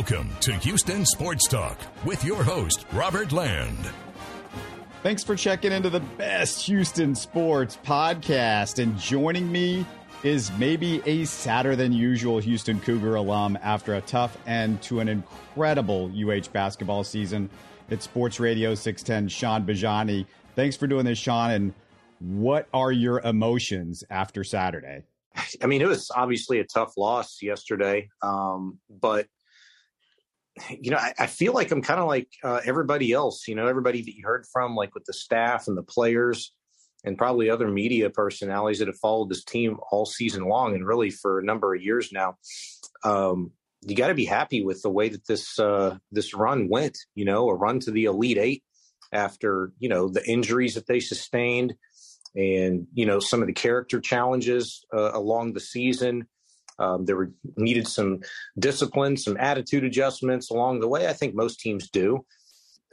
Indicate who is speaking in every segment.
Speaker 1: Welcome to Houston Sports Talk with your host, Robert Land.
Speaker 2: Thanks for checking into the best Houston sports podcast. And joining me is maybe a sadder than usual Houston Cougar alum after a tough end to an incredible UH basketball season. It's Sports Radio 610, Sean Bajani. Thanks for doing this, Sean. And what are your emotions after Saturday?
Speaker 3: I mean, it was obviously a tough loss yesterday, um, but you know, I, I feel like I'm kind of like uh, everybody else. You know, everybody that you heard from, like with the staff and the players, and probably other media personalities that have followed this team all season long, and really for a number of years now. Um, you got to be happy with the way that this uh, this run went. You know, a run to the Elite Eight after you know the injuries that they sustained and you know some of the character challenges uh, along the season. Um, there were needed some discipline, some attitude adjustments along the way. I think most teams do.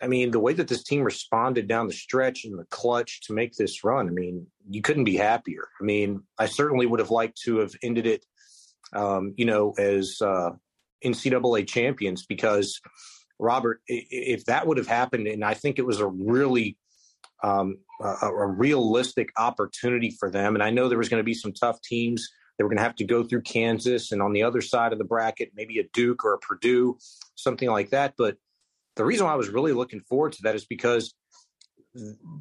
Speaker 3: I mean, the way that this team responded down the stretch in the clutch to make this run, I mean, you couldn't be happier. I mean, I certainly would have liked to have ended it, um, you know, as uh, NCAA champions because, Robert, if that would have happened, and I think it was a really um, a, a, realistic opportunity for them. And I know there was going to be some tough teams. They were going to have to go through Kansas and on the other side of the bracket, maybe a Duke or a Purdue, something like that. But the reason why I was really looking forward to that is because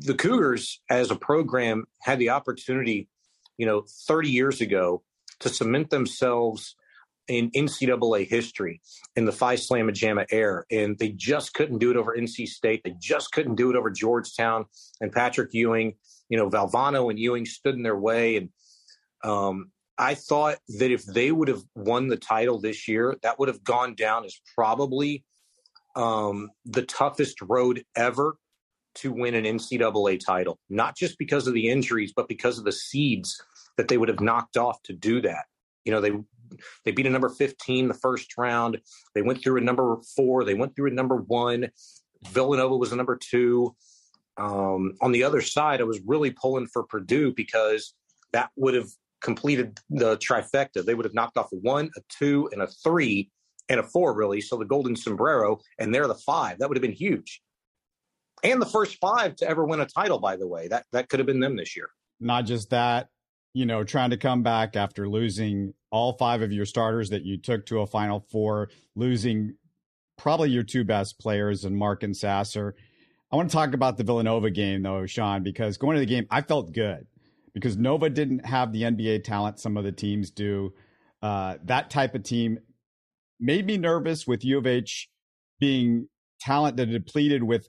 Speaker 3: the Cougars, as a program, had the opportunity, you know, 30 years ago to cement themselves in NCAA history in the Phi Slamma Jamma era. And they just couldn't do it over NC State. They just couldn't do it over Georgetown and Patrick Ewing. You know, Valvano and Ewing stood in their way. And um, I thought that if they would have won the title this year, that would have gone down as probably um, the toughest road ever to win an NCAA title, not just because of the injuries, but because of the seeds that they would have knocked off to do that. You know, they they beat a number 15 the first round. They went through a number four. They went through a number one. Villanova was a number two. Um, on the other side, I was really pulling for Purdue because that would have completed the trifecta. They would have knocked off a one, a two, and a three, and a four, really. So the golden sombrero, and they're the five. That would have been huge. And the first five to ever win a title, by the way. That that could have been them this year.
Speaker 2: Not just that, you know, trying to come back after losing all five of your starters that you took to a Final Four, losing probably your two best players and Mark and Sasser. I want to talk about the Villanova game though, Sean, because going to the game, I felt good because Nova didn't have the NBA talent some of the teams do. Uh, that type of team made me nervous with U of H being talent that depleted with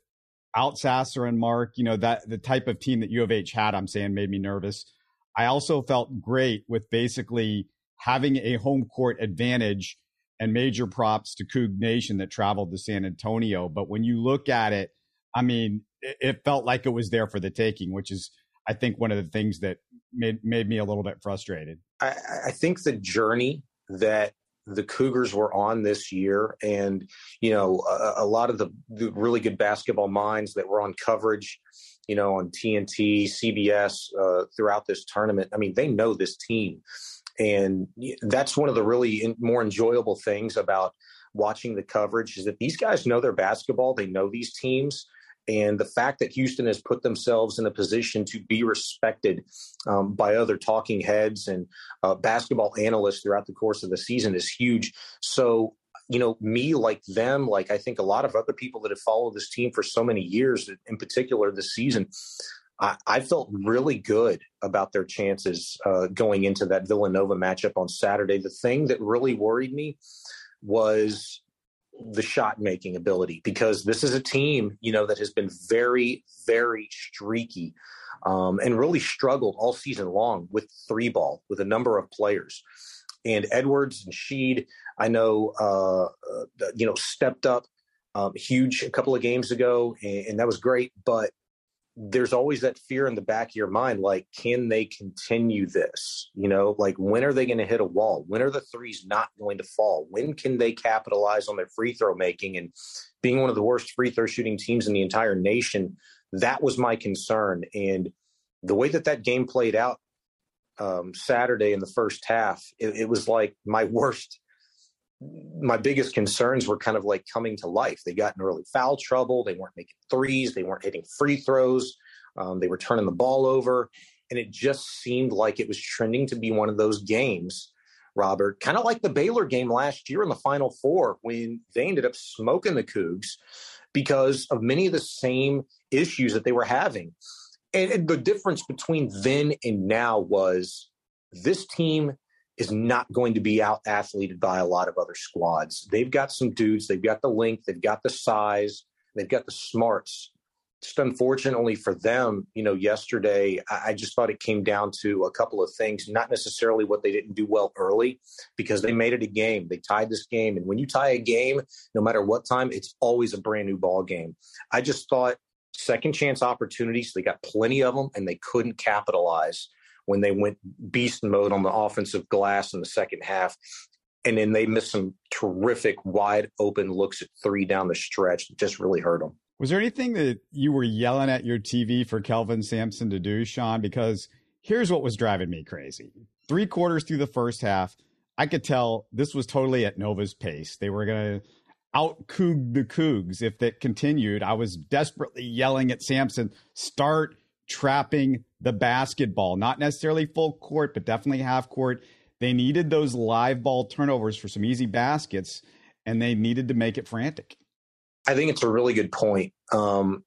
Speaker 2: without Sasser and Mark. You know that the type of team that U of H had, I'm saying, made me nervous. I also felt great with basically having a home court advantage and major props to Coug Nation that traveled to San Antonio. But when you look at it, I mean, it, it felt like it was there for the taking, which is, I think, one of the things that made made me a little bit frustrated.
Speaker 3: I, I think the journey that the Cougars were on this year, and you know, a, a lot of the, the, really good basketball minds that were on coverage you know, on TNT, CBS uh, throughout this tournament. I mean, they know this team. And that's one of the really in, more enjoyable things about watching the coverage is that these guys know their basketball. They know these teams. And the fact that Houston has put themselves in a position to be respected um, by other talking heads and uh, basketball analysts throughout the course of the season is huge. So you know, me like them, like I think a lot of other people that have followed this team for so many years, in particular this season, I, I felt really good about their chances uh, going into that Villanova matchup on Saturday. The thing that really worried me was the shot making ability because this is a team, you know, that has been very, very streaky um, and really struggled all season long with three ball with a number of players and Edwards and Sheed, I know, uh, uh, you know, stepped up um, huge a couple of games ago, and, and, that was great. But there's always that fear in the back of your mind, like, can they continue this? You know, like when are they going to hit a wall? When are the threes not going to fall? When can they capitalize on their free throw making? And being one of the worst free throw shooting teams in the entire nation, that was my concern. And the way that that game played out um, Saturday in the first half, it, it, was like my worst my biggest concerns were kind of like coming to life. They got in early foul trouble. They weren't making threes. They weren't hitting free throws. Um, they were turning the ball over. And it just seemed like it was trending to be one of those games, Robert, kind of like the Baylor game last year in the Final Four when they ended up smoking the Cougs because of many of the same issues that they were having. And, and the difference between then and now was this team is not going to be out athleted by a lot of other squads. They've got some dudes, they've got the length, they've got the size, they've got the smarts. Just unfortunately for them, you know, yesterday, I just thought it came down to a couple of things, not necessarily what they didn't do well early, because they made it a game. They tied this game. And when you tie a game, no matter what time, it's always a brand new ball game. I just thought second chance opportunities, they got plenty of them, and they couldn't capitalize when they went beast mode on the offensive glass in the second half. And then they missed some terrific wide open looks at three down the stretch. Just really hurt them.
Speaker 2: Was there anything that you were yelling at your TV for Kelvin Sampson to do, Sean? Because here's what was driving me crazy. Three quarters through the first half, I could tell this was totally at Nova's pace. They were going to out Coug the Cougs if that continued. I was desperately yelling at Sampson, start trapping the basketball, not necessarily full court, but definitely half court. They needed those live ball turnovers for some easy baskets, and they needed to make it frantic.
Speaker 3: I think it's a really good point. Um,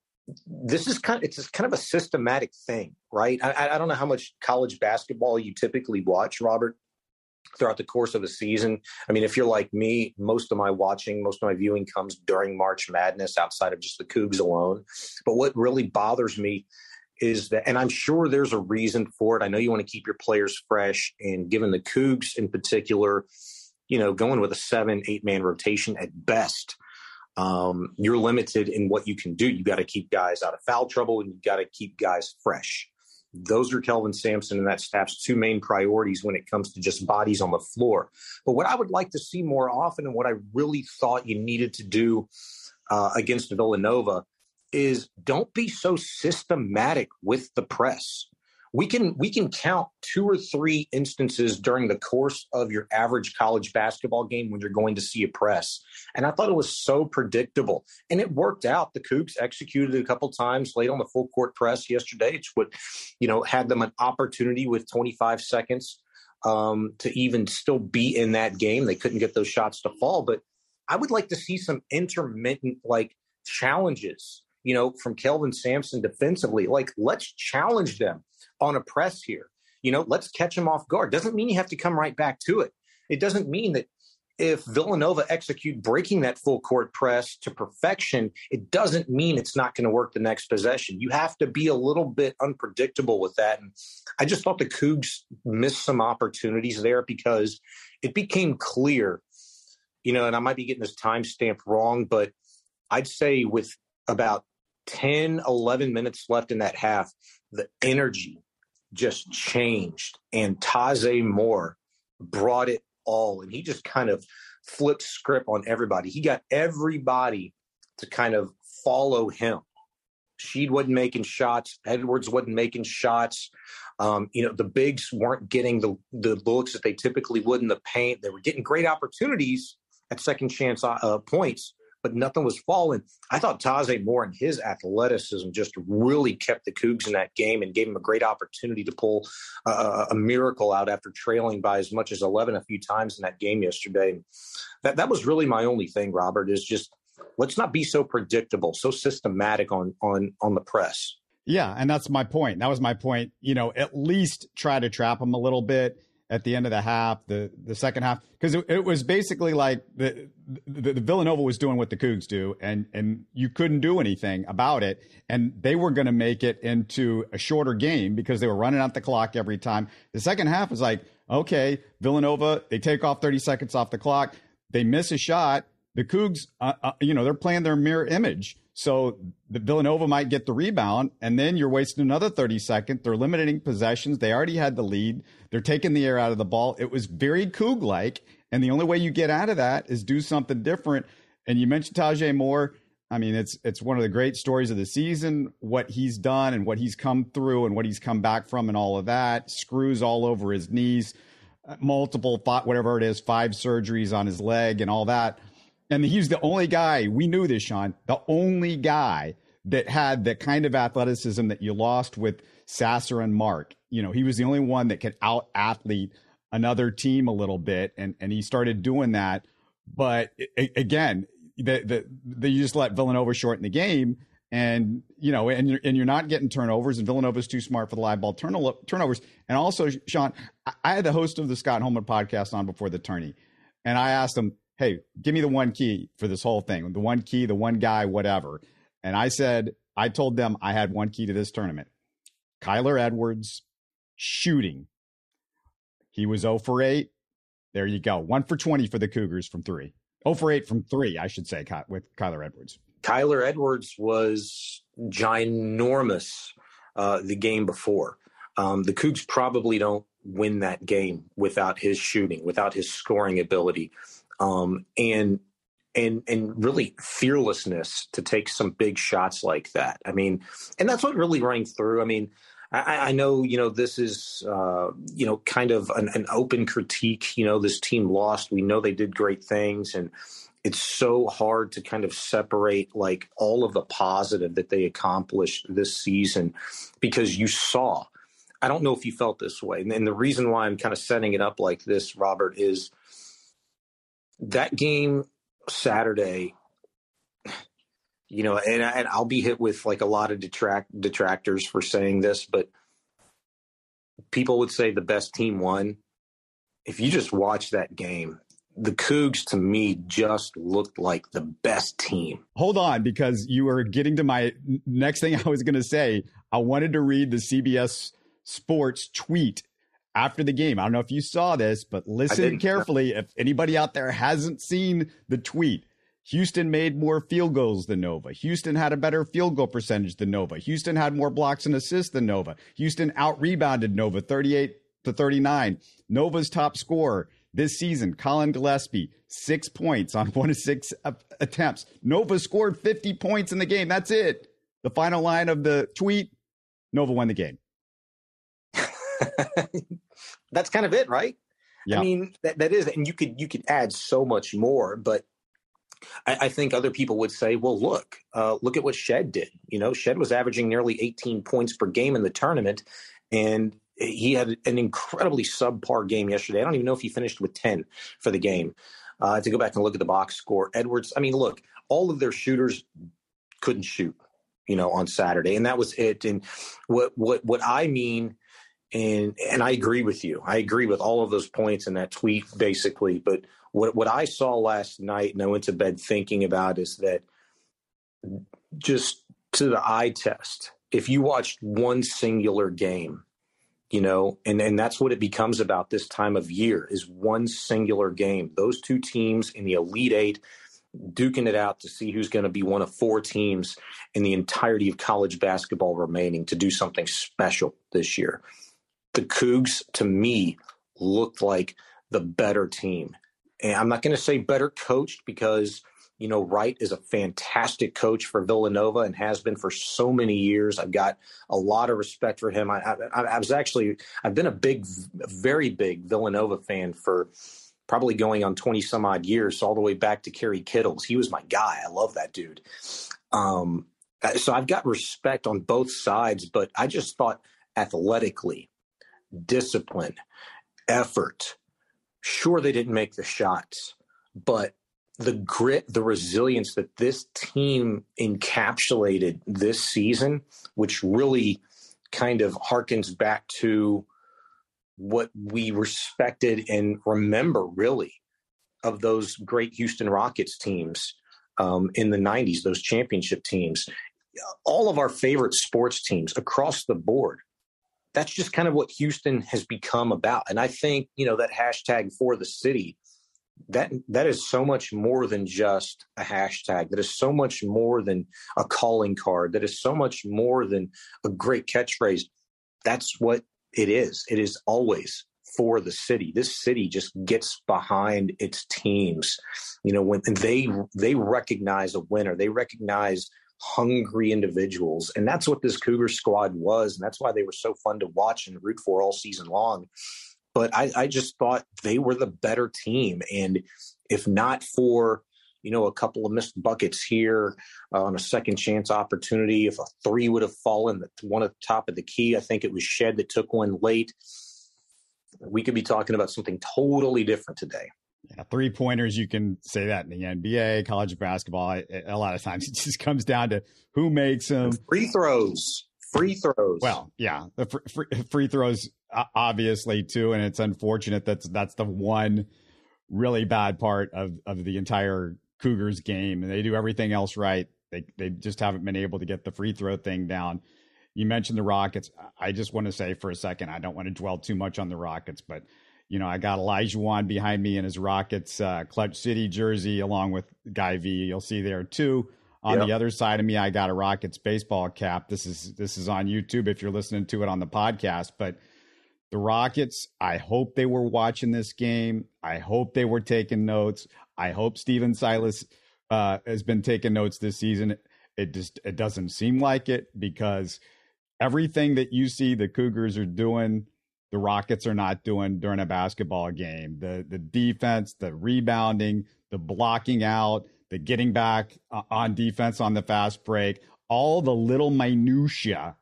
Speaker 3: this is kind of it's kind of a systematic thing, right? I, I don't know how much college basketball you typically watch, Robert, throughout the course of a season. I mean, if you're like me, most of my watching, most of my viewing comes during March Madness outside of just the Cougs alone. But what really bothers me is that, and I'm sure there's a reason for it. I know you want to keep your players fresh, and given the Cougs in particular, you know, going with a seven, eight man rotation at best, um, you're limited in what you can do. You got to keep guys out of foul trouble, and you got to keep guys fresh. Those are Kelvin Sampson and that staff's two main priorities when it comes to just bodies on the floor. But what I would like to see more often, and what I really thought you needed to do uh, against Villanova, is don't be so systematic with the press. We can we can count two or three instances during the course of your average college basketball game when you're going to see a press. And I thought it was so predictable. And it worked out. The Cougs executed a couple times late on the full court press yesterday. It's what, you know, had them an opportunity with 25 seconds um, to even still be in that game. They couldn't get those shots to fall. But I would like to see some intermittent like challenges you know, from Kelvin Sampson defensively. Like, let's challenge them on a press here. You know, let's catch them off guard. Doesn't mean you have to come right back to it. It doesn't mean that if Villanova execute breaking that full court press to perfection, it doesn't mean it's not going to work the next possession. You have to be a little bit unpredictable with that. And I just thought the Cougs missed some opportunities there because it became clear, you know, and I might be getting this timestamp wrong, but I'd say with about 10, 11 minutes left in that half, the energy just changed. And Taze Moore brought it all. And he just kind of flipped script on everybody. He got everybody to kind of follow him. Sheed wasn't making shots. Edwards wasn't making shots. Um, you know, the bigs weren't getting the, the looks that they typically would in the paint. They were getting great opportunities at second chance uh, points, but nothing was falling. I thought Taze Moore and his athleticism just really kept the Cougs in that game and gave him a great opportunity to pull uh, a miracle out after trailing by as much as 11 a few times in that game yesterday. That that was really my only thing, Robert, is just let's not be so predictable, so systematic on on on the press.
Speaker 2: Yeah, and that's my point. That was my point. You know, at least try to trap them a little bit at the end of the half, the the second half, because it, it, was basically like the, the, the Villanova was doing what the Cougs do, and and you couldn't do anything about it, and they were going to make it into a shorter game because they were running out the clock every time. The second half was like, okay, Villanova, they take off thirty seconds off the clock, they miss a shot, the Cougs, uh, uh, you know, they're playing their mirror image. So the Villanova might get the rebound, and then you're wasting another 30 seconds. They're limiting possessions. They already had the lead. They're taking the air out of the ball. It was very Coug like, and the only way you get out of that is do something different. And you mentioned Taze Moore. I mean, it's it's one of the great stories of the season. What he's done and what he's come through and what he's come back from and all of that. Screws all over his knees. multiple, whatever it is, five surgeries on his leg and all that. And he's the only guy, we knew this, Sean, the only guy that had the kind of athleticism that you lost with Sasser and Mark. You know, he was the only one that could out athlete another team a little bit, and, and he started doing that. But again, the, the, the, you just let Villanova shorten the game and you know, and you're, and you're not getting turnovers, and Villanova's too smart for the live ball turnovers. And also, Sean, I had the host of the Scott Holman podcast on before the tourney, and I asked him, "Hey, give me the one key for this whole thing, the one key, the one guy, whatever." And I said, I told them I had one key to this tournament: Kyler Edwards shooting. He was 0 for 8. There you go. 1 for 20 for the Cougars from 3. 0 for 8 from 3, I should say, with Kyler Edwards.
Speaker 3: Kyler Edwards was ginormous uh, the game before. Um, the Cougs probably don't win that game without his shooting, without his scoring ability, um, and and and really fearlessness to take some big shots like that. I mean, and that's what really rang through. I mean. I, I know, you know, this is, uh, you know, kind of an, an open critique. You know, this team lost. We know they did great things, and it's so hard to kind of separate like all of the positive that they accomplished this season because you saw i don't know if you felt this way and, and the reason why i'm kind of setting it up like this robert is that game saturday you know and, and i'll be hit with like a lot of detract detractors for saying this but people would say the best team won if you just watch that game the Cougs to me just looked like the best team.
Speaker 2: Hold on, because you were getting to my next thing I was going to say. I wanted to read the CBS Sports tweet after the game. I don't know if you saw this, but listen carefully. If anybody out there hasn't seen the tweet, Houston made more field goals than Nova. Houston had a better field goal percentage than Nova. Houston had more blocks and assists than Nova. Houston out rebounded Nova 38 to 39. Nova's top scorer this season, Collin Gillespie, six points on one of six attempts. Nova scored 50 points in the game. That's it. The final line of the tweet Nova won the game.
Speaker 3: That's kind of it, right? Yeah. I mean, that, that is, and you could you could add so much more, but I, I think other people would say, well, look, uh, look at what Shead did. You know, Shead was averaging nearly 18 points per game in the tournament, and he had an incredibly subpar game yesterday. I don't even know if he finished with 10 for the game. Uh, to go back and look at the box score, Edwards, I mean, look, all of their shooters couldn't shoot, you know, on Saturday. And that was it. And what, what, what I mean, and, and I agree with you. I agree with all of those points in that tweet, basically. But what, what I saw last night and I went to bed thinking about is that just to the eye test, if you watched one singular game, you know and and that's what it becomes about this time of year is one singular game those two teams in the elite 8 duking it out to see who's going to be one of four teams in the entirety of college basketball remaining to do something special this year the cougs to me looked like the better team and i'm not going to say better coached because you know, Wright is a fantastic coach for Villanova and has been for so many years. I've got a lot of respect for him. I, I, I was actually, I've been a big, very big Villanova fan for probably going on 20 some odd years, all the way back to Kerry Kittles. He was my guy. I love that dude. Um, so I've got respect on both sides, but I just thought athletically, discipline, effort. Sure, they didn't make the shots, but the grit, the resilience that this team encapsulated this season, which really kind of harkens back to what we respected and remember really of those great Houston Rockets teams um, in the 90s, those championship teams, all of our favorite sports teams across the board. That's just kind of what Houston has become about. And I think, you know, that hashtag for the city that that is so much more than just a hashtag. That is so much more than a calling card. That is so much more than a great catchphrase. That's what it is. It is always for the city. This city just gets behind its teams. You know when they they recognize a winner. They recognize hungry individuals and that's what this cougar squad was and that's why they were so fun to watch and root for all season long but I, I just thought they were the better team. And if not for you know, a couple of missed buckets here uh, on a second chance opportunity. If a three would have fallen, one at the top of the key, I think it was Shead that took one late. We could be talking about something totally different today.
Speaker 2: Yeah, three pointers, you can say that in the NBA, college basketball. A lot of times it just comes down to who makes them.
Speaker 3: Free throws. Free throws.
Speaker 2: Well, yeah, the free, free throws, obviously, too. And it's unfortunate that's that's the one really bad part of, of the entire Cougars game, and they do everything else right. They they just haven't been able to get the free throw thing down. You mentioned the Rockets. I just want to say for a second, I don't want to dwell too much on the Rockets, but you know, I got Olajuwon behind me in his Rockets uh, Clutch City jersey, along with Guy V. You'll see there too. On yep. the other side of me, I got a Rockets baseball cap. This is this is on YouTube if you're listening to it on the podcast. But the Rockets, I hope they were watching this game. I hope they were taking notes. I hope Stephen Silas uh, has been taking notes this season. It just it doesn't seem like it because everything that you see the Cougars are doing, the Rockets are not doing during a basketball game. The the defense, the rebounding, the blocking out, the getting back uh, on defense on the fast break, all the little minutia.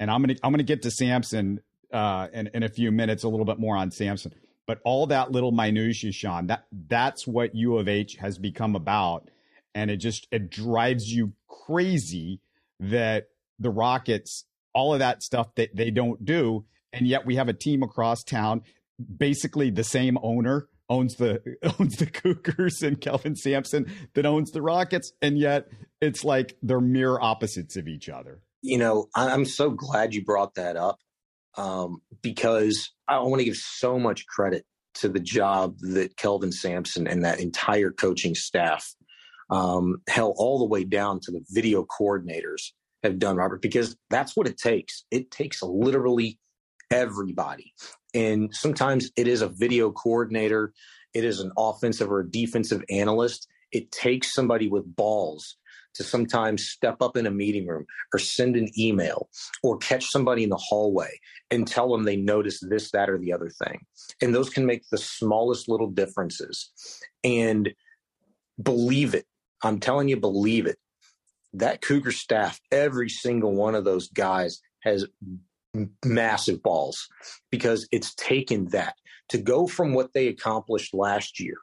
Speaker 2: And I'm gonna I'm gonna get to Sampson uh, in in a few minutes, a little bit more on Sampson. But all that little minutia, Sean, that that's what U of H has become about, and it just it drives you crazy that the Rockets, all of that stuff that they don't do, and yet we have a team across town, basically the same owner owns the owns the Cougars and Kelvin Sampson that owns the Rockets, and yet it's like they're mirror opposites of each other.
Speaker 3: You know, I'm so glad you brought that up um, because I want to give so much credit to the job that Kelvin Sampson and that entire coaching staff, um, hell, all the way down to the video coordinators have done, Robert, because that's what it takes. It takes literally everybody. And sometimes it is a video coordinator, it is an offensive or defensive analyst. It takes somebody with balls to sometimes step up in a meeting room or send an email or catch somebody in the hallway and tell them they noticed this, that, or the other thing. And those can make the smallest little differences. And believe it. I'm telling you, believe it. That Cougar staff, every single one of those guys has massive balls because it's taken that to go from what they accomplished last year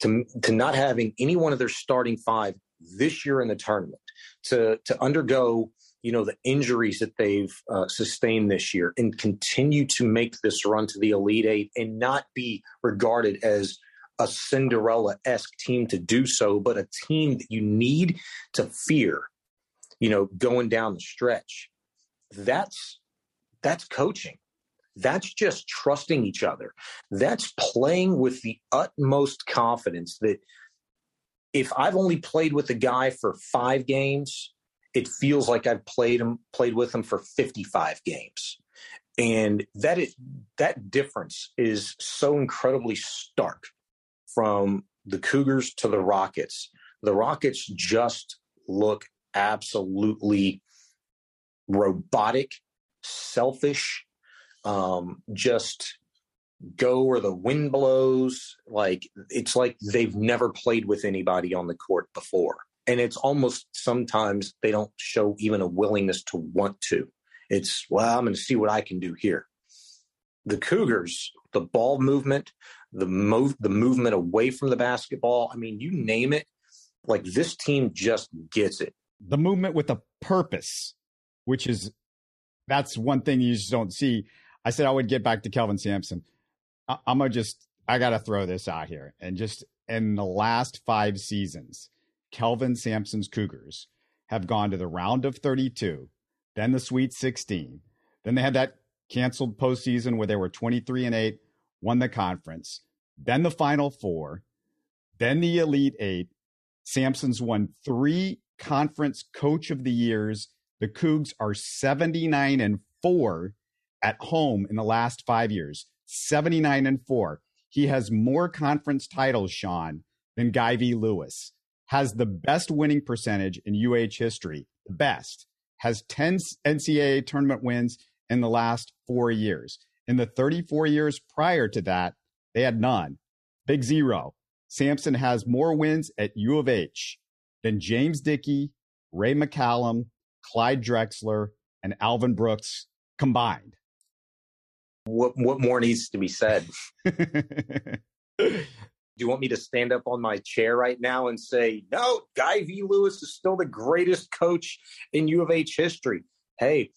Speaker 3: to, to not having any one of their starting five this year in the tournament to to undergo you know the injuries that they've uh, sustained this year and continue to make this run to the elite eight and not be regarded as a cinderella esque team to do so but a team that you need to fear you know going down the stretch that's that's coaching that's just trusting each other that's playing with the utmost confidence that if I've only played with a guy for five games, it feels like I've played him played with him for 55 games. And that is that difference is so incredibly stark from the Cougars to the Rockets. The Rockets just look absolutely robotic, selfish, um, just go where the wind blows. Like it's like they've never played with anybody on the court before. And it's almost sometimes they don't show even a willingness to want to. It's, well, I'm going to see what I can do here. The Cougars, the ball movement, the move, the movement away from the basketball. I mean, you name it. Like this team just gets it.
Speaker 2: The movement with a purpose, which is that's one thing you just don't see. I said I would get back to Kelvin Sampson. I'm gonna just I gotta throw this out here and just in the last five seasons, Kelvin Sampson's Cougars have gone to the round of 32, then the Sweet 16, then they had that canceled postseason where they were 23 and eight, won the conference, then the Final Four, then the Elite Eight. Sampson's won three conference coach of the years. The Cougs are 79 and four at home in the last five years. 79 and 4. He has more conference titles, Sean, than Guy V. Lewis. Has the best winning percentage in UH history, the best. Has 10 NCAA tournament wins in the last four years. In the 34 years prior to that, they had none. Big zero. Sampson has more wins at U of H than James Dickey, Ray McCallum, Clyde Drexler, and Alvin Brooks combined.
Speaker 3: What what more needs to be said? Do you want me to stand up on my chair right now and say, no, Guy V. Lewis is still the greatest coach in U of H history? Hey,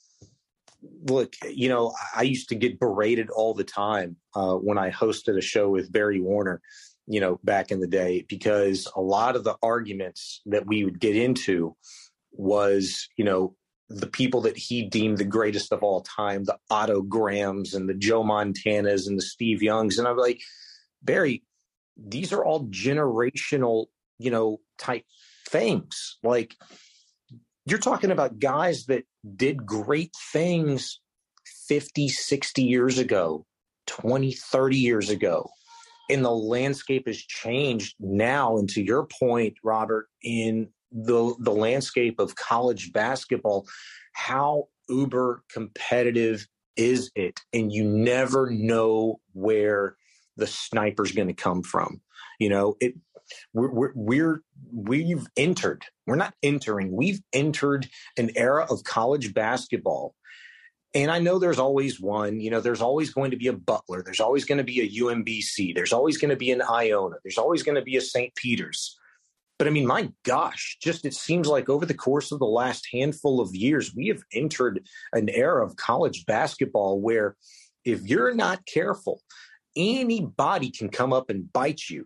Speaker 3: look, you know, I used to get berated all the time uh, when I hosted a show with Barry Warner, you know, back in the day, because a lot of the arguments that we would get into was, you know, the people that he deemed the greatest of all time, the Otto Grahams and the Joe Montanas and the Steve Youngs. And I'm like, Barry, these are all generational, you know, type things. Like you're talking about guys that did great things 50, 60 years ago, 20, 30 years ago. And the landscape has changed now. And to your point, Robert, in the the landscape of college basketball, how uber competitive is it? And you never know where the sniper's going to come from. You know, it we're, we're we've entered. We're not entering. We've entered an era of college basketball. And I know there's always one, you know, there's always going to be a Butler. There's always going to be a UMBC. There's always going to be an Iona. There's always going to be a St. Peter's. But I mean, my gosh, just it seems like over the course of the last handful of years, we have entered an era of college basketball where if you're not careful, anybody can come up and bite you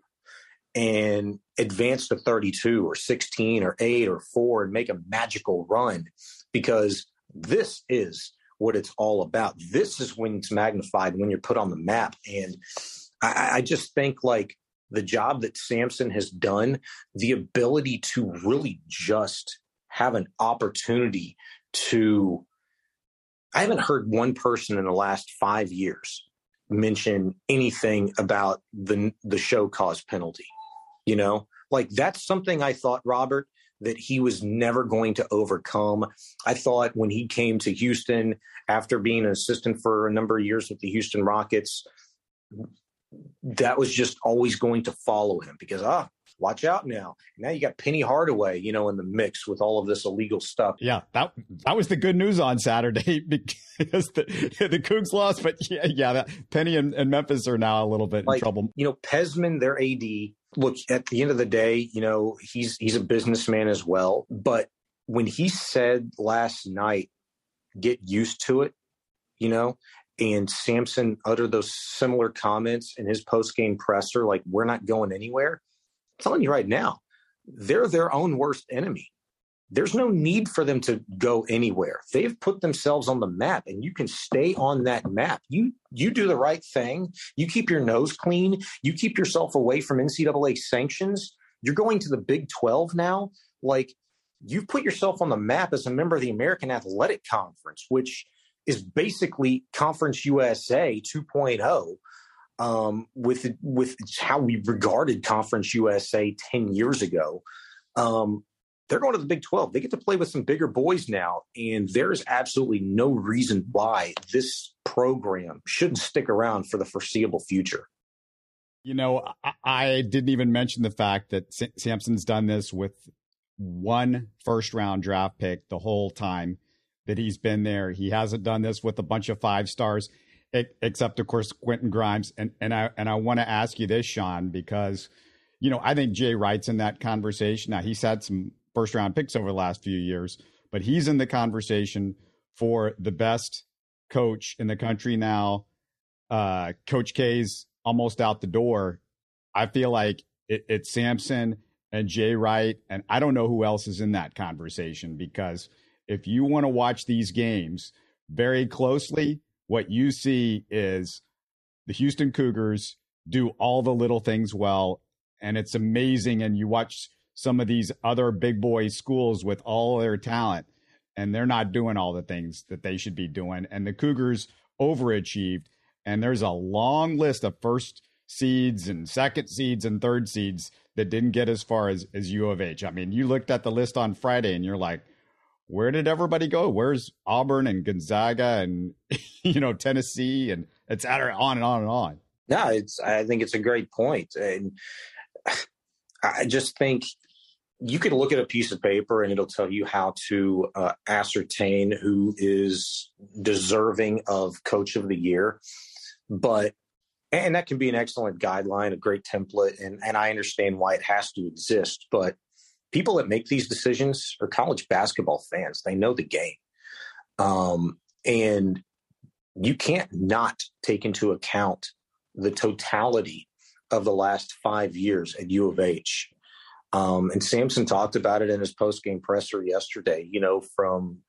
Speaker 3: and advance to 32 or 16 or 8 or 4 and make a magical run because this is what it's all about. This is when it's magnified, when you're put on the map. And I, I just think like the job that Sampson has done, the ability to really just have an opportunity to. I haven't heard one person in the last five years mention anything about the the show cause penalty. You know, like that's something I thought Robert that he was never going to overcome. I thought when he came to Houston after being an assistant for a number of years with the Houston Rockets, that was just always going to follow him because ah, watch out now. Now you got Penny Hardaway, you know, in the mix with all of this illegal stuff.
Speaker 2: Yeah, that that was the good news on Saturday because the the Cougs lost, but yeah, yeah, that Penny and, and, Memphis are now a little bit like, in trouble.
Speaker 3: You know, Pesman, their AD. Look, at the end of the day, you know, he's he's a businessman as well. But when he said last night, "Get used to it," you know, and Sampson uttered those similar comments in his post game presser, like, we're not going anywhere. I'm telling you right now, they're their own worst enemy. There's no need for them to go anywhere. They've put themselves on the map and you can stay on that map. You you do the right thing. You keep your nose clean. You keep yourself away from NCAA sanctions. You're going to the Big 12 now. Like you've put yourself on the map as a member of the American Athletic Conference, which is basically Conference USA 2.0 um, with with how we regarded Conference USA 10 years ago. Um, they're going to the Big 12. They get to play with some bigger boys now, and there's absolutely no reason why this program shouldn't stick around for the foreseeable future.
Speaker 2: You know, I, I didn't even mention the fact that S- Sampson's done this with one first round draft pick the whole time that he's been there. He hasn't done this with a bunch of five stars, except of course Quentin Grimes. And and I and I want to ask you this, Sean, because you know I think Jay Wright's in that conversation. Now he's had some first round picks over the last few years, but he's in the conversation for the best coach in the country now. Uh, coach K's almost out the door. I feel like it, it's Sampson and Jay Wright, and I don't know who else is in that conversation because if you want to watch these games very closely, what you see is the Houston Cougars do all the little things well, and it's amazing. And you watch some of these other big boy schools with all their talent, and they're not doing all the things that they should be doing. And the Cougars overachieved. And there's a long list of first seeds and second seeds and third seeds that didn't get as far as, as U of H. I mean, you looked at the list on Friday and you're like, where did everybody go? Where's Auburn and Gonzaga and you know Tennessee and et cetera, on and on and on.
Speaker 3: No, it's. I think it's a great point, and I just think you could look at a piece of paper and it'll tell you how to uh, ascertain who is deserving of Coach of the Year, but and that can be an excellent guideline, a great template, and and I understand why it has to exist, but people that make these decisions are college basketball fans. They know the game. Um, and you can't not take into account the totality of the last five years at U of H. Um, and Sampson talked about it in his post game presser yesterday, you know, from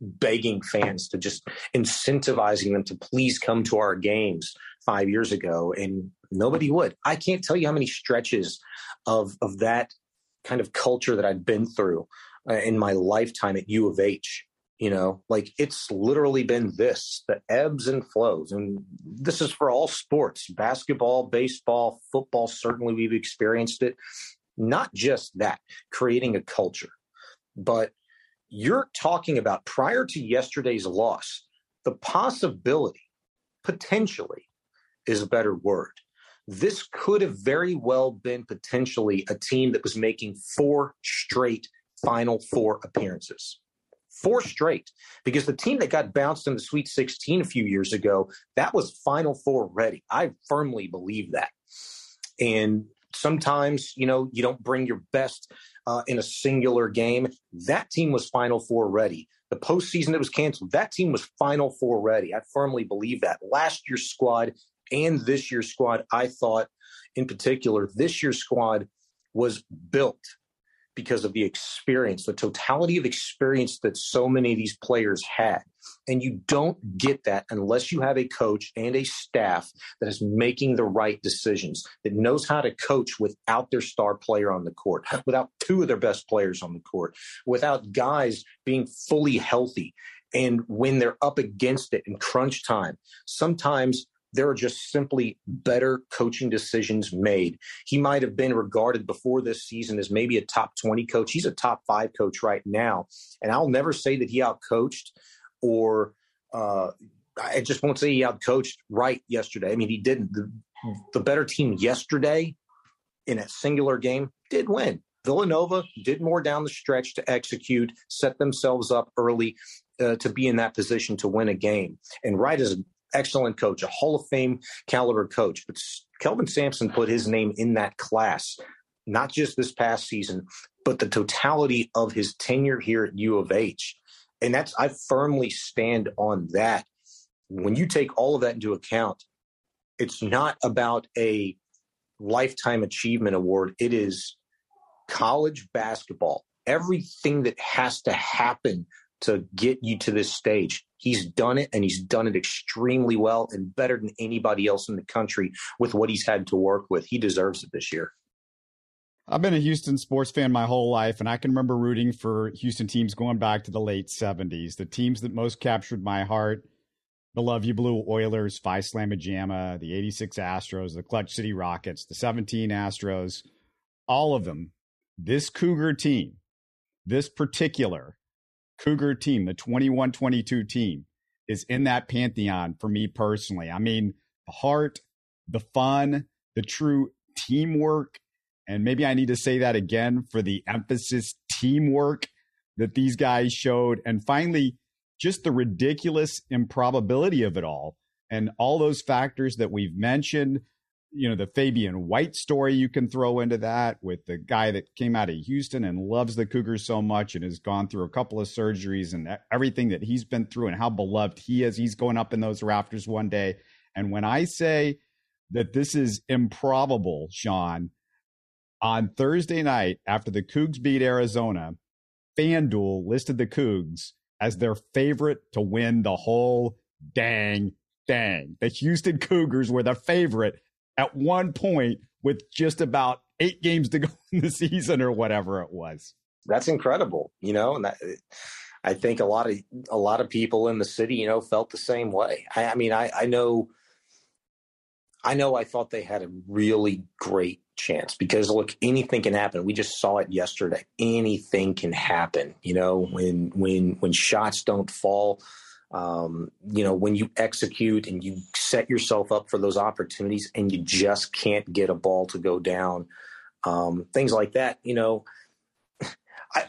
Speaker 3: begging fans to just incentivizing them to please come to our games five years ago. And nobody would. I can't tell you how many stretches of, of that kind of culture that I've been through uh, in my lifetime at U of H you know? Like it's literally been this the ebbs and flows and this is for all sports basketball baseball football certainly we've experienced it. Not just that creating a culture. But you're talking about prior to yesterday's loss the possibility potentially is a better word this could have very well been potentially a team that was making four straight final four appearances four straight because the team that got bounced in the Sweet 16 a few years ago, that was Final Four ready. I firmly believe that. And sometimes, you know, you don't bring your best uh, in a singular game. That team was Final Four ready. The postseason that was canceled, that team was Final Four ready. I firmly believe that. Last year's squad and this year's squad, I thought in particular, this year's squad was built because of the experience, the totality of experience that so many of these players had. And you don't get that unless you have a coach and a staff that is making the right decisions, that knows how to coach without their star player on the court, without two of their best players on the court, without guys being fully healthy. And when they're up against it in crunch time, sometimes there are just simply better coaching decisions made. He might have been regarded before this season as maybe a top 20 coach. He's a top five coach right now. And I'll never say that he outcoached or uh, I just won't say he outcoached right yesterday. I mean, he didn't. The, the better team yesterday in a singular game did win. Villanova did more down the stretch to execute, set themselves up early uh, to be in that position to win a game. And Wright is excellent coach, a Hall of Fame caliber coach. But Kelvin Sampson put his name in that class, not just this past season, but the totality of his tenure here at U of H. And that's, I firmly stand on that. When you take all of that into account, it's not about a lifetime achievement award. It is college basketball. Everything that has to happen to get you to this stage. He's done it and he's done it extremely well and better than anybody else in the country with what he's had to work with. He deserves it this year.
Speaker 2: I've been a Houston sports fan my whole life, and I can remember rooting for Houston teams going back to the late 70s. The teams that most captured my heart the Love You Blue Oilers, Phi Slamma Jamma, the 86 Astros, the Clutch City Rockets, the 17 Astros, all of them. This Cougar team, this particular Cougar team, the 21 22 team, is in that pantheon for me personally. I mean, the heart, the fun, the true teamwork. And maybe I need to say that again for the emphasis teamwork that these guys showed. And finally, just the ridiculous improbability of it all and all those factors that we've mentioned you know the Fabian White story you can throw into that with the guy that came out of Houston and loves the Cougars so much and has gone through a couple of surgeries and everything that he's been through and how beloved he is. He's going up in those rafters one day. And when I say that this is improbable, Sean, on Thursday night after the Cougs beat Arizona, FanDuel listed the Cougs as their favorite to win the whole dang thing. The Houston Cougars were the favorite at one point with just about eight games to go in the season or whatever it was.
Speaker 3: That's incredible, you know, and that, I think a lot of a lot of people in the city, you know, felt the same way. I, I mean, I, I know I know I thought they had a really great chance because look, anything can happen. We just saw it yesterday. Anything can happen. You know, when when when shots don't fall, um, you know, when you execute and you set yourself up for those opportunities and you just can't get a ball to go down, um, things like that. You know, I,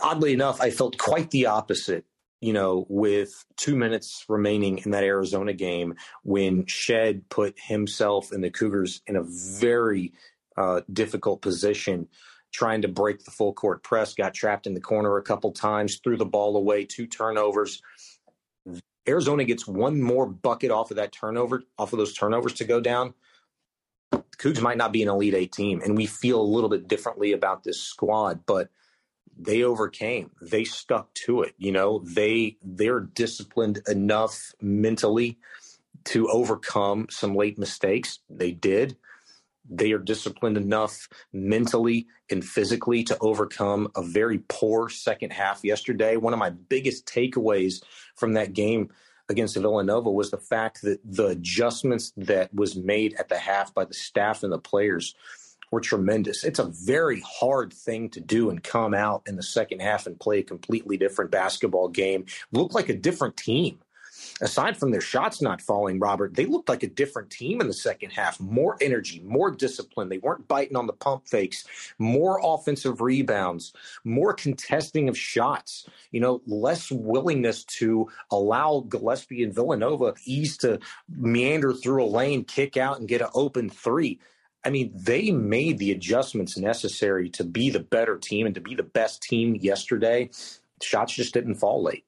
Speaker 3: oddly enough, I felt quite the opposite you know, with two minutes remaining in that Arizona game, when Shead put himself and the Cougars in a very uh, difficult position, trying to break the full court press, got trapped in the corner a couple times, threw the ball away, two turnovers. Arizona gets one more bucket off of that turnover, off of those turnovers to go down. The Cougs might not be an Elite Eight team, and we feel a little bit differently about this squad, but – they overcame. They stuck to it you know? They they're disciplined enough mentally to overcome some late mistakes. They did they are disciplined enough mentally and physically to overcome a very poor second half yesterday one of my biggest takeaways from that game against Villanova was the fact that the adjustments that was made at the half by the staff and the players were tremendous. It's a very hard thing to do and come out in the second half and play a completely different basketball game. Look like a different team. Aside from their shots not falling, Robert, they looked like a different team in the second half. More energy, more discipline. They weren't biting on the pump fakes, more offensive rebounds, more contesting of shots, you know, less willingness to allow Gillespie and Villanova ease to meander through a lane, kick out, and get an open three. I mean, they made the adjustments necessary to be the better team and to be the best team yesterday. Shots just didn't fall late.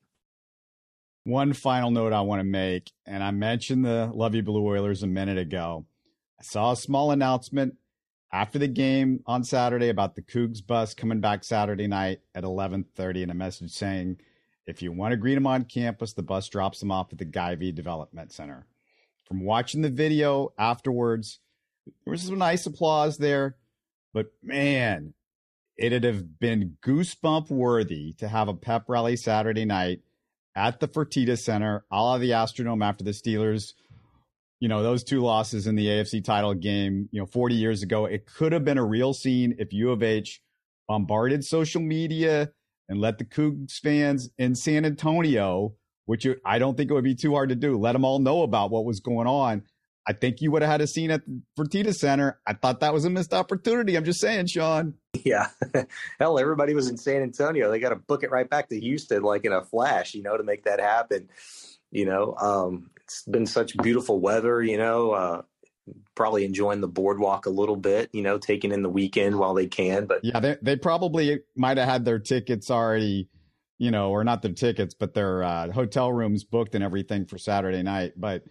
Speaker 2: One final note I want to make, and I mentioned the Luv Ya Blue Oilers a minute ago. I saw a small announcement after the game on Saturday about the Cougs bus coming back Saturday night at 11:30, and a message saying, "If you want to greet them on campus, the bus drops them off at the Guy V. Development Center." From watching the video afterwards, there was some nice applause there, but man, it'd have been goosebump worthy to have a pep rally Saturday night at the Fertitta Center, a la the Astrodome after the Steelers. You know, those two losses in the AFC title game, you know, 40 years ago. It could have been a real scene if U of H bombarded social media and let the Cougs fans in San Antonio, which I don't think it would be too hard to do, let them all know about what was going on I think you would have had a scene at the Fertitta Center. I thought that was a missed opportunity. I'm just saying, Sean.
Speaker 3: Yeah. Hell, everybody was in San Antonio. They got to book it right back to Houston like in a flash, you know, to make that happen. You know, um, it's been such beautiful weather, you know, uh, probably enjoying the boardwalk a little bit, you know, taking in the weekend while they can. But
Speaker 2: yeah, they, they probably might have had their tickets already, you know, or not their tickets, but their uh, hotel rooms booked and everything for Saturday night. But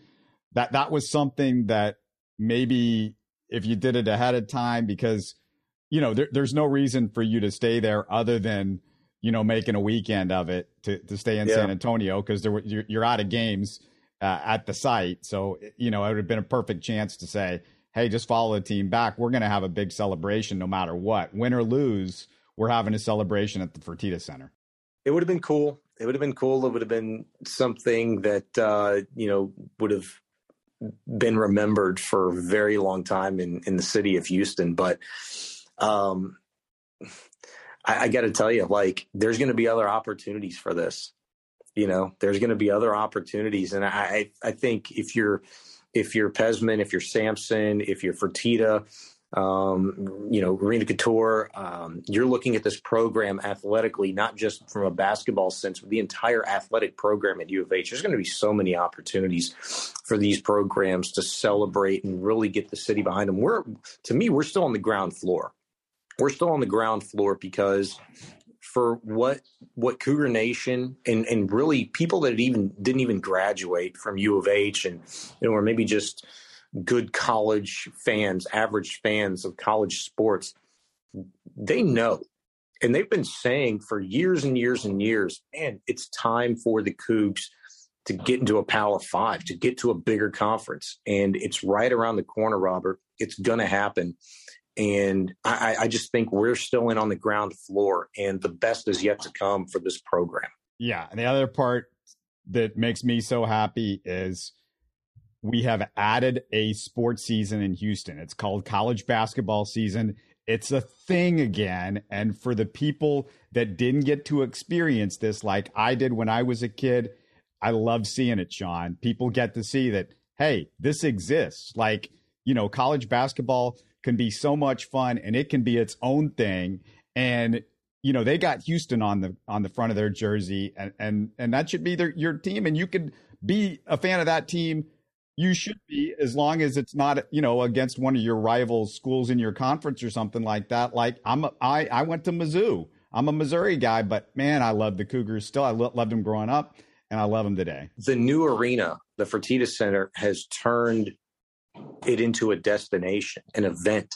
Speaker 2: that that was something that maybe if you did it ahead of time because you know there, there's no reason for you to stay there other than you know making a weekend of it to, to stay in yeah. San Antonio because there were you're, you're, out of games uh, at the site. So you know it would have been a perfect chance to say hey just follow the team back. We're going to have a big celebration no matter what. Win or lose we're having a celebration at the Fertitta Center.
Speaker 3: It would have been cool. It would have been cool. It would have been something that uh, you know would have been remembered for a very long time in, in the city of Houston. But um, I, I got to tell you, like, there's going to be other opportunities for this. You know, there's going to be other opportunities, and I I think if you're if you're Pezman, if you're Sampson, if you're Fertitta, um, you know, Renu Khator, um, you're looking at this program athletically, not just from a basketball sense, but the entire athletic program at U of H. There's going to be so many opportunities for these programs to celebrate and really get the city behind them. We're, to me, we're still on the ground floor. We're still on the ground floor because for what what Cougar Nation and and really people that even didn't even graduate from U of H and you know or maybe just good college fans, average fans of college sports, they know. And they've been saying for years and years and years, man, it's time for the Cougs to get into a Power Five, to get to a bigger conference. And it's right around the corner, Robert. It's going to happen. And I, I just think we're still in on the ground floor, and the best is yet to come for this program.
Speaker 2: Yeah. And the other part that makes me so happy is we have added a sports season in Houston. It's called college basketball season. It's a thing again. And for the people that didn't get to experience this like I did when I was a kid, I love seeing it, Sean. People get to see that, hey, this exists. Like, you know, college basketball can be so much fun and it can be its own thing. And you know they got Houston on the on the front of their jersey, and and and that should be their your team, and you could be a fan of that team. You should be as long as it's not you know against one of your rival schools in your conference or something like that. Like I'm a, I I went to Mizzou. I'm a Missouri guy, but man, I love the Cougars still. I lo- loved them growing up, and I love them today.
Speaker 3: The new arena, the Fertitta Center, has turned it into a destination, an event.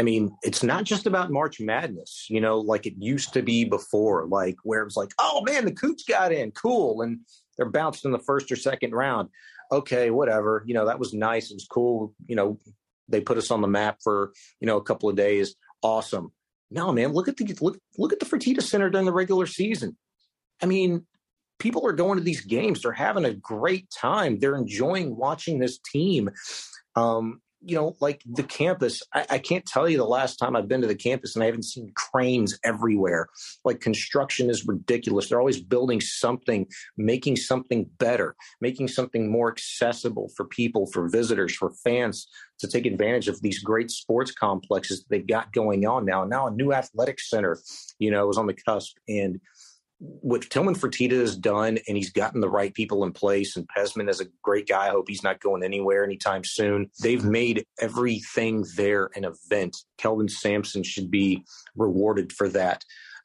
Speaker 3: I mean, it's not just about March Madness, you know, like it used to be before, like where it was like, oh man, the Cougs got in, cool, and they're bounced in the first or second round. Okay, whatever, you know, that was nice, it was cool, you know, they put us on the map for you know a couple of days, awesome. No, man, look at the look look at the Fertitta Center during the regular season. I mean, people are going to these games, they're having a great time, they're enjoying watching this team. Um, you know, like the campus, I, I, can't tell you the last time I've been to the campus and I haven't seen cranes everywhere. Like construction is ridiculous. They're always building something, making something better, making something more accessible for people, for visitors, for fans to take advantage of these great sports complexes that they've got going on now. Now a new athletic center, you know, is on the cusp. And what Tillman Fertitta has done, and he's gotten the right people in place. And Pezman is a great guy. I hope he's not going anywhere anytime soon. They've made everything there an event. Kelvin Sampson should be rewarded for that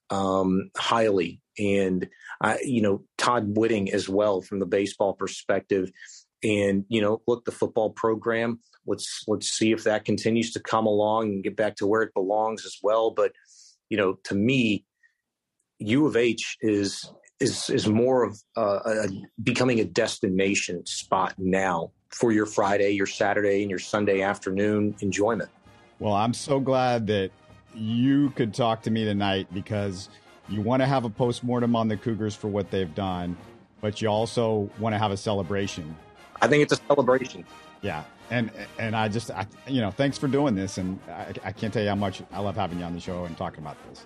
Speaker 3: um, highly. And, uh, you know, Todd Whitting as well from the baseball perspective. And, you know, look, the football program, let's, let's see if that continues to come along and get back to where it belongs as well. But, you know, to me, U of H is is is more of uh, a, becoming a destination spot now for your Friday, your Saturday, and your Sunday afternoon enjoyment.
Speaker 2: Well, I'm so glad that you could talk to me tonight because you want to have a postmortem on the Cougars for what they've done, but you also want to have a celebration.
Speaker 3: I think it's a celebration.
Speaker 2: Yeah, and and I just I, you know thanks for doing this, and I, I can't tell you how much I love having you on the show and talking about this.